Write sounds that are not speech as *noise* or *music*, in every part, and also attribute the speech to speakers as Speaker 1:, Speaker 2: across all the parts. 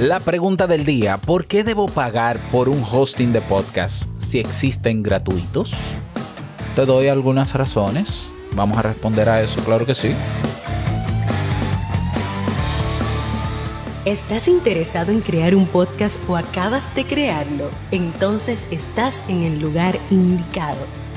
Speaker 1: La pregunta del día, ¿por qué debo pagar por un hosting de podcast si existen gratuitos? Te doy algunas razones. Vamos a responder a eso, claro que sí.
Speaker 2: ¿Estás interesado en crear un podcast o acabas de crearlo? Entonces estás en el lugar indicado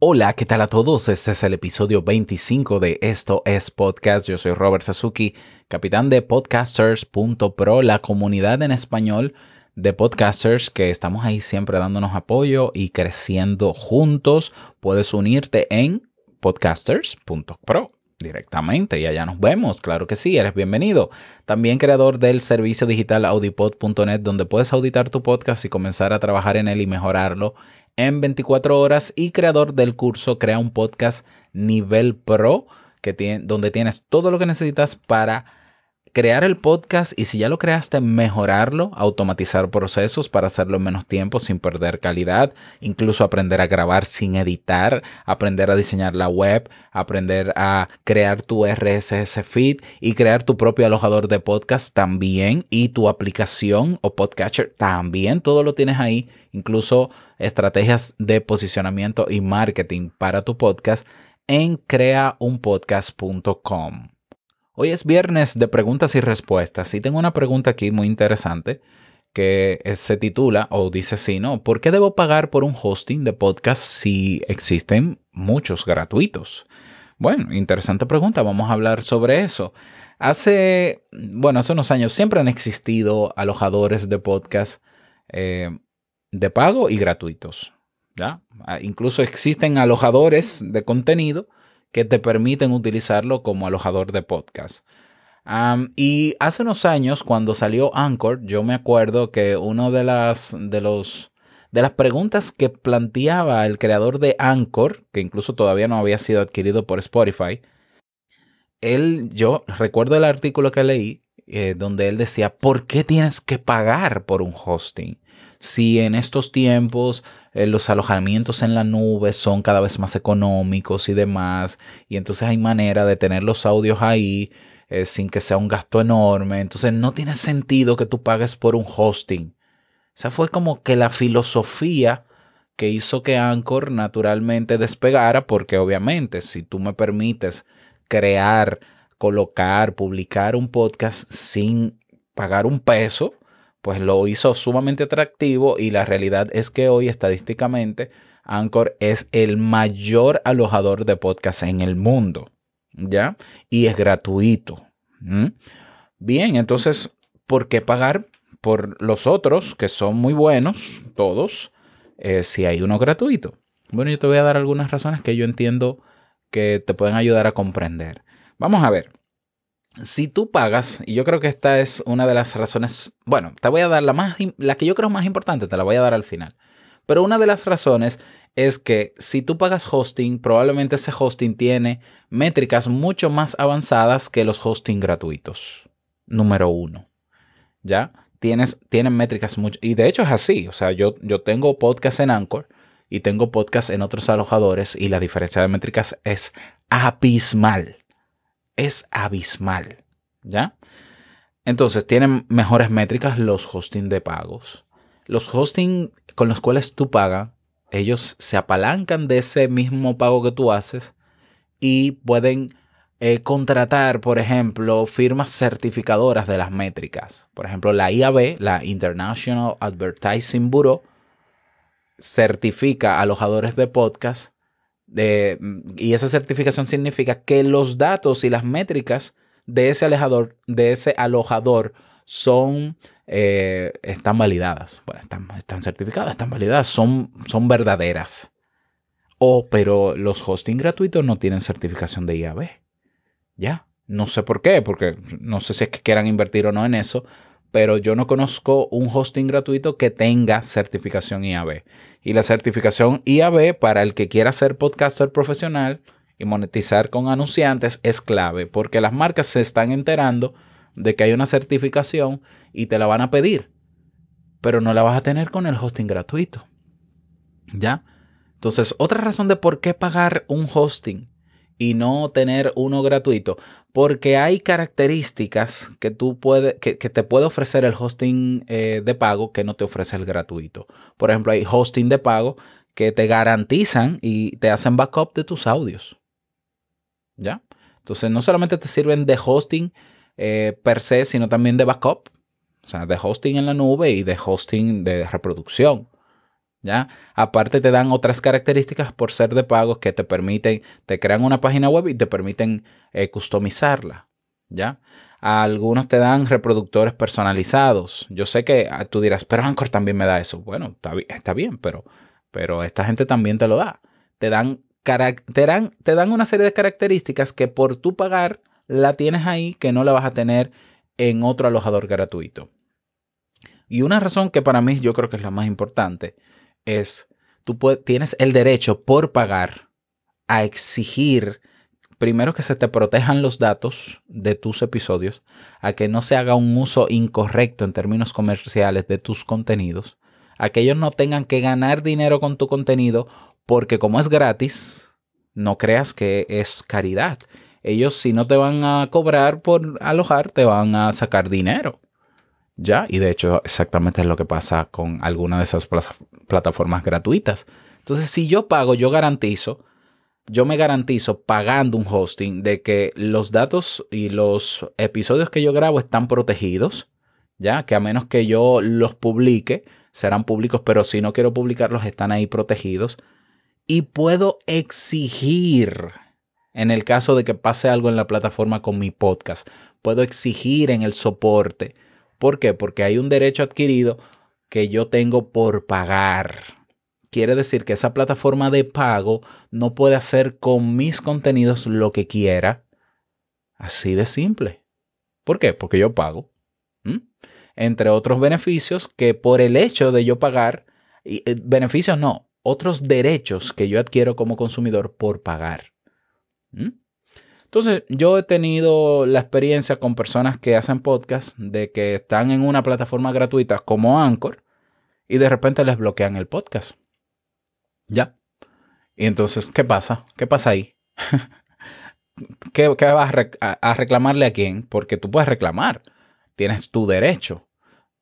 Speaker 1: Hola, ¿qué tal a todos? Este es el episodio 25 de Esto es Podcast. Yo soy Robert Sasuki, capitán de podcasters.pro, la comunidad en español de podcasters que estamos ahí siempre dándonos apoyo y creciendo juntos. Puedes unirte en podcasters.pro directamente y allá nos vemos, claro que sí, eres bienvenido. También creador del servicio digital audipod.net donde puedes auditar tu podcast y comenzar a trabajar en él y mejorarlo en 24 horas y creador del curso Crea un podcast nivel pro que tiene, donde tienes todo lo que necesitas para crear el podcast y si ya lo creaste, mejorarlo, automatizar procesos para hacerlo en menos tiempo sin perder calidad, incluso aprender a grabar sin editar, aprender a diseñar la web, aprender a crear tu RSS feed y crear tu propio alojador de podcast también y tu aplicación o podcatcher también, todo lo tienes ahí, incluso estrategias de posicionamiento y marketing para tu podcast en creaunpodcast.com. Hoy es viernes de preguntas y respuestas y tengo una pregunta aquí muy interesante que se titula o dice así, ¿no? ¿Por qué debo pagar por un hosting de podcast si existen muchos gratuitos? Bueno, interesante pregunta, vamos a hablar sobre eso. Hace, bueno, hace unos años siempre han existido alojadores de podcast eh, de pago y gratuitos, ¿ya? Ah, incluso existen alojadores de contenido que te permiten utilizarlo como alojador de podcast. y hace unos años, cuando salió Anchor, yo me acuerdo que una de las, de los, de las preguntas que planteaba el creador de Anchor, que incluso todavía no había sido adquirido por Spotify, él, yo recuerdo el artículo que leí eh, donde él decía, ¿por qué tienes que pagar por un hosting? Si en estos tiempos eh, los alojamientos en la nube son cada vez más económicos y demás, y entonces hay manera de tener los audios ahí eh, sin que sea un gasto enorme, entonces no tiene sentido que tú pagues por un hosting. Esa fue como que la filosofía que hizo que Anchor naturalmente despegara, porque obviamente si tú me permites crear, colocar, publicar un podcast sin pagar un peso, pues lo hizo sumamente atractivo y la realidad es que hoy estadísticamente Anchor es el mayor alojador de podcast en el mundo, ¿ya? Y es gratuito. Bien, entonces, ¿por qué pagar por los otros que son muy buenos, todos, eh, si hay uno gratuito? Bueno, yo te voy a dar algunas razones que yo entiendo que te pueden ayudar a comprender. Vamos a ver si tú pagas, y yo creo que esta es una de las razones, bueno, te voy a dar la, más, la que yo creo más importante, te la voy a dar al final. Pero una de las razones es que si tú pagas hosting, probablemente ese hosting tiene métricas mucho más avanzadas que los hosting gratuitos. Número uno. ¿Ya? Tienes, tienen métricas mucho. Y de hecho es así. O sea, yo, yo tengo podcast en Anchor y tengo podcast en otros alojadores y la diferencia de métricas es abismal es abismal, ¿ya? Entonces, tienen mejores métricas los hosting de pagos. Los hosting con los cuales tú pagas, ellos se apalancan de ese mismo pago que tú haces y pueden eh, contratar, por ejemplo, firmas certificadoras de las métricas. Por ejemplo, la IAB, la International Advertising Bureau, certifica alojadores de podcast y esa certificación significa que los datos y las métricas de ese alojador, de ese alojador son, eh, están validadas. Bueno, están, están, certificadas, están validadas, son, son verdaderas. Oh, pero los hosting gratuitos no tienen certificación de IAB. Ya. No sé por qué, porque no sé si es que quieran invertir o no en eso, pero yo no conozco un hosting gratuito que tenga certificación IAB. Y la certificación IAB para el que quiera ser podcaster profesional y monetizar con anunciantes es clave, porque las marcas se están enterando de que hay una certificación y te la van a pedir, pero no la vas a tener con el hosting gratuito. ¿Ya? Entonces, otra razón de por qué pagar un hosting y no tener uno gratuito, porque hay características que tú puedes, que, te puede ofrecer el hosting eh, de pago que no te ofrece el gratuito. Por ejemplo, hay hosting de pago que te garantizan y te hacen backup de tus audios. ¿Ya? Entonces, no solamente te sirven de hosting eh, per se, sino también de backup. O sea, de hosting en la nube y de hosting de reproducción. ¿Ya? Aparte te dan otras características por ser de pago que te permiten, te crean una página web y te permiten eh, customizarla, ¿ya? Algunos te dan reproductores personalizados. Yo sé que ah, tú dirás, pero Anchor también me da eso. Bueno, está, bien, pero, pero esta gente también te lo da. Te dan, te, dan, te dan una serie de características que por tu pagar la tienes ahí que no la vas a tener en otro alojador gratuito. Y una razón que para mí yo creo que es la más importante es, tú tienes el derecho por pagar a exigir, primero que se te protejan los datos de tus episodios, a que no se haga un uso incorrecto en términos comerciales de tus contenidos, a que ellos no tengan que ganar dinero con tu contenido, porque como es gratis, no creas que es caridad. Ellos si no te van a cobrar por alojar, te van a sacar dinero. ¿Ya? Y de hecho exactamente es lo que pasa con alguna de esas plataformas gratuitas. Entonces, si yo pago, yo garantizo, yo me garantizo pagando un hosting de que los datos y los episodios que yo grabo están protegidos, ¿ya? Que a menos que yo los publique, serán públicos, pero si no quiero publicarlos, están ahí protegidos. Y puedo exigir, en el caso de que pase algo en la plataforma con mi podcast, puedo exigir en el soporte ¿Por qué? Porque hay un derecho adquirido que yo tengo por pagar. Quiere decir que esa plataforma de pago no puede hacer con mis contenidos lo que quiera. Así de simple. ¿Por qué? Porque yo pago. Entre otros beneficios que por el hecho de yo pagar, y, eh, beneficios no, otros derechos que yo adquiero como consumidor por pagar. Entonces, yo he tenido la experiencia con personas que hacen podcast de que están en una plataforma gratuita como Anchor y de repente les bloquean el podcast. Ya. Y entonces, ¿qué pasa? ¿Qué pasa ahí? *laughs* ¿Qué, vas a, reclamarle a quién? Porque tú puedes reclamar. Tienes tu derecho.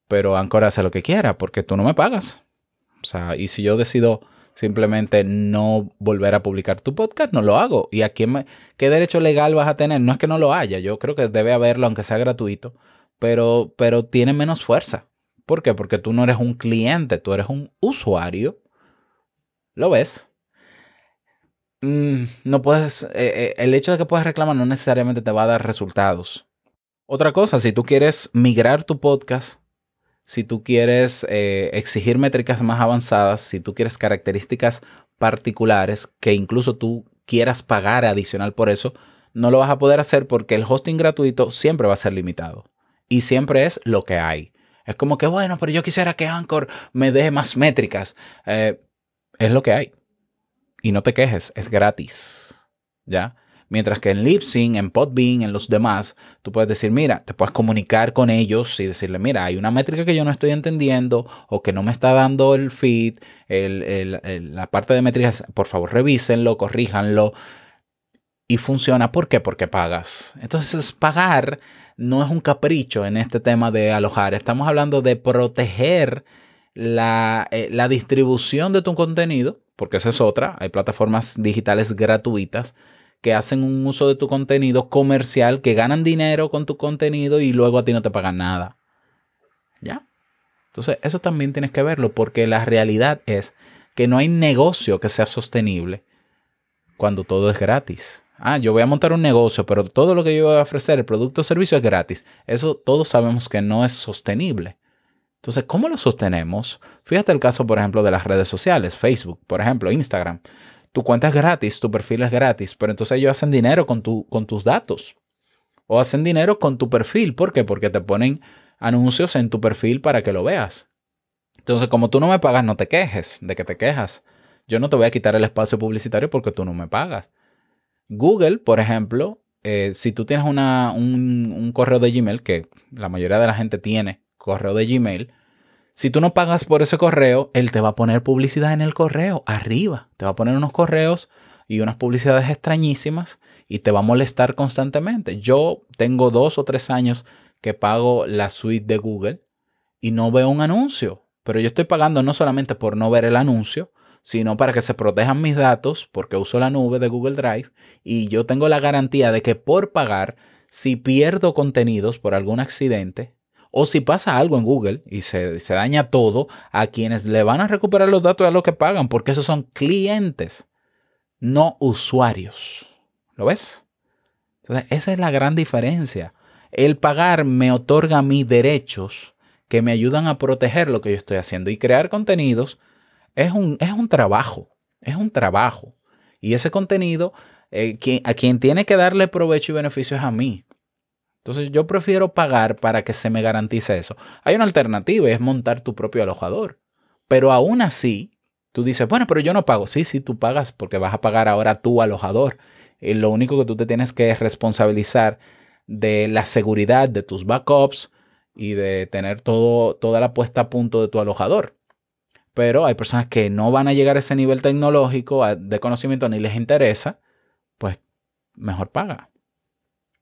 Speaker 1: Pero Anchor hace lo que quiera porque tú no me pagas. O sea, y si yo decido simplemente no volver a publicar tu podcast, no lo hago. ¿Y a quién qué derecho legal vas a tener? No es que no lo haya, yo creo que debe haberlo aunque sea gratuito, pero, pero tiene menos fuerza. ¿Por qué? Porque tú no eres un cliente, tú eres un usuario. ¿Lo ves? Mm, no puedes, eh, eh, el hecho de que puedas reclamar no necesariamente te va a dar resultados. Otra cosa, si tú quieres migrar tu podcast si tú quieres eh, exigir métricas más avanzadas, si tú quieres características particulares que incluso tú quieras pagar adicional por eso, no lo vas a poder hacer porque el hosting gratuito siempre va a ser limitado y siempre es lo que hay. Es como que, bueno, pero yo quisiera que Anchor me dé más métricas. Eh, es lo que hay. Y no te quejes, es gratis. ¿Ya? Mientras que en Libsyn, en Podbean, en los demás, tú puedes decir, mira, te puedes comunicar con ellos y decirle, mira, hay una métrica que yo no estoy entendiendo o que no me está dando el feed, la parte de métricas, por favor, revísenlo, corríjanlo. Y funciona. ¿Por qué? Porque pagas. Entonces, pagar no es un capricho en este tema de alojar. Estamos hablando de proteger la, eh, la distribución de tu contenido, porque esa es otra. Hay plataformas digitales gratuitas que hacen un uso de tu contenido comercial, que ganan dinero con tu contenido y luego a ti no te pagan nada. ¿Ya? Entonces, eso también tienes que verlo porque la realidad es que no hay negocio que sea sostenible cuando todo es gratis. Ah, yo voy a montar un negocio, pero todo lo que yo voy a ofrecer, el producto o servicio es gratis. Eso todos sabemos que no es sostenible. Entonces, ¿cómo lo sostenemos? Fíjate el caso, por ejemplo, de las redes sociales, Facebook, por ejemplo, Instagram tu cuenta es gratis, tu perfil es gratis, pero entonces ellos hacen dinero con, tu, con tus datos o hacen dinero con tu perfil. ¿Por qué? Porque te ponen anuncios en tu perfil para que lo veas. Entonces, como tú no me pagas, no te quejes de que te quejas. Yo no te voy a quitar el espacio publicitario porque tú no me pagas. Google, por ejemplo, eh, si tú tienes una, un, un correo de Gmail, que la mayoría de la gente tiene correo de Gmail, si tú no pagas por ese correo, él te va a poner publicidad en el correo, arriba. Te va a poner unos correos y unas publicidades extrañísimas y te va a molestar constantemente. Yo tengo dos o tres años que pago la suite de Google y no veo un anuncio, pero yo estoy pagando no solamente por no ver el anuncio, sino para que se protejan mis datos, porque uso la nube de Google Drive y yo tengo la garantía de que por pagar, si pierdo contenidos por algún accidente, o si pasa algo en Google y se, daña todo, a quienes le van a recuperar los datos a los que pagan, porque esos son clientes, no usuarios. ¿Lo ves? Entonces, esa es la gran diferencia. El pagar me otorga mis derechos que me ayudan a proteger lo que yo estoy haciendo. Y crear contenidos es un, es un trabajo, es un trabajo. Y ese contenido, eh, a quien tiene que darle provecho y beneficio es a mí. Entonces yo prefiero pagar para que se me garantice eso. Hay una alternativa, es montar tu propio alojador. Pero aún así, tú dices, bueno, pero yo no pago. Sí, sí, tú pagas porque vas a pagar ahora tu alojador. Y lo único que tú te tienes que responsabilizar de la seguridad de tus backups y de tener todo, toda la puesta a punto de tu alojador. Pero hay personas que no van a llegar a ese nivel tecnológico de conocimiento ni les interesa, pues mejor paga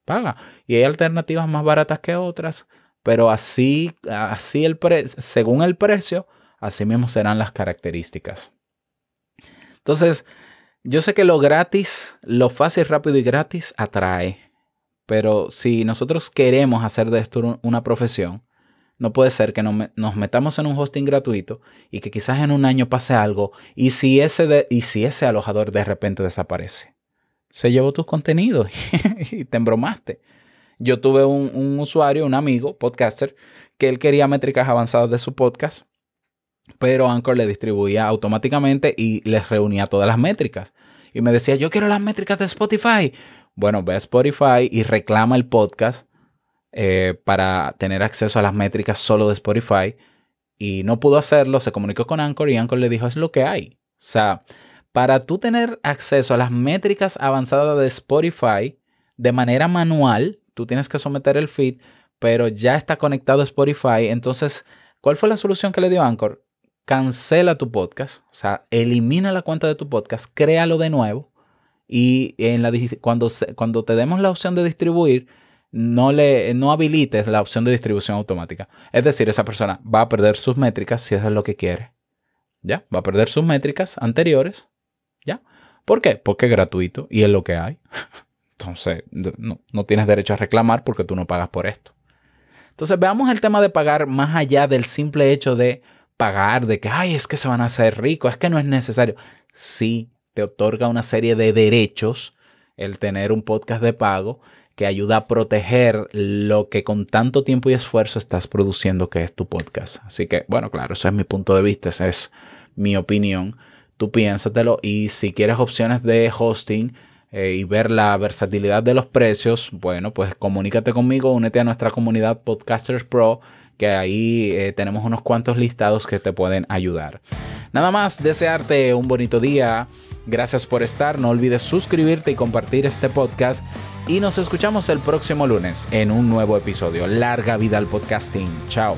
Speaker 1: paga. Y hay alternativas más baratas que otras, pero así, así el según el precio, así mismo serán las características. Entonces, yo sé que lo gratis, lo fácil, rápido y gratis atrae, pero si nosotros queremos hacer de esto una profesión, no puede ser que nos metamos en un hosting gratuito y que quizás en un año pase algo y si ese, y si ese alojador de repente desaparece se llevó tus contenidos *laughs* y te embromaste. Yo tuve un, usuario, un amigo, podcaster, que él quería métricas avanzadas de su podcast, pero Anchor le distribuía automáticamente y les reunía todas las métricas. Y me decía, yo quiero las métricas de Spotify. Bueno, ve a Spotify y reclama el podcast eh, para tener acceso a las métricas solo de Spotify. Y no pudo hacerlo, se comunicó con Anchor y Anchor le dijo, es lo que hay. O sea, para tú tener acceso a las métricas avanzadas de Spotify de manera manual, tú tienes que someter el feed, pero ya está conectado a Spotify. Entonces, ¿cuál fue la solución que le dio Anchor? Cancela tu podcast, o sea, elimina la cuenta de tu podcast, créalo de nuevo y en la, cuando, cuando te demos la opción de distribuir, no, le, no habilites la opción de distribución automática. Es decir, esa persona va a perder sus métricas si eso es lo que quiere. ¿Ya? Va a perder sus métricas anteriores ¿Ya? ¿Por qué? Porque es gratuito y es lo que hay. *laughs* Entonces, no, no tienes derecho a reclamar porque tú no pagas por esto. Entonces, veamos el tema de pagar más allá del simple hecho de pagar, de que, ay, es que se van a hacer ricos, es que no es necesario. Sí, te otorga una serie de derechos el tener un podcast de pago que ayuda a proteger lo que con tanto tiempo y esfuerzo estás produciendo, que es tu podcast. Así que, bueno, claro, eso es mi punto de vista, esa es mi opinión tú piénsatelo y si quieres opciones de hosting eh, y ver la versatilidad de los precios, bueno, pues comunícate conmigo, únete a nuestra comunidad Podcasters Pro, que ahí eh, tenemos unos cuantos listados que te pueden ayudar. Nada más, desearte un bonito día. Gracias por estar, no olvides suscribirte y compartir este podcast y nos escuchamos el próximo lunes en un nuevo episodio. Larga vida al podcasting. Chao.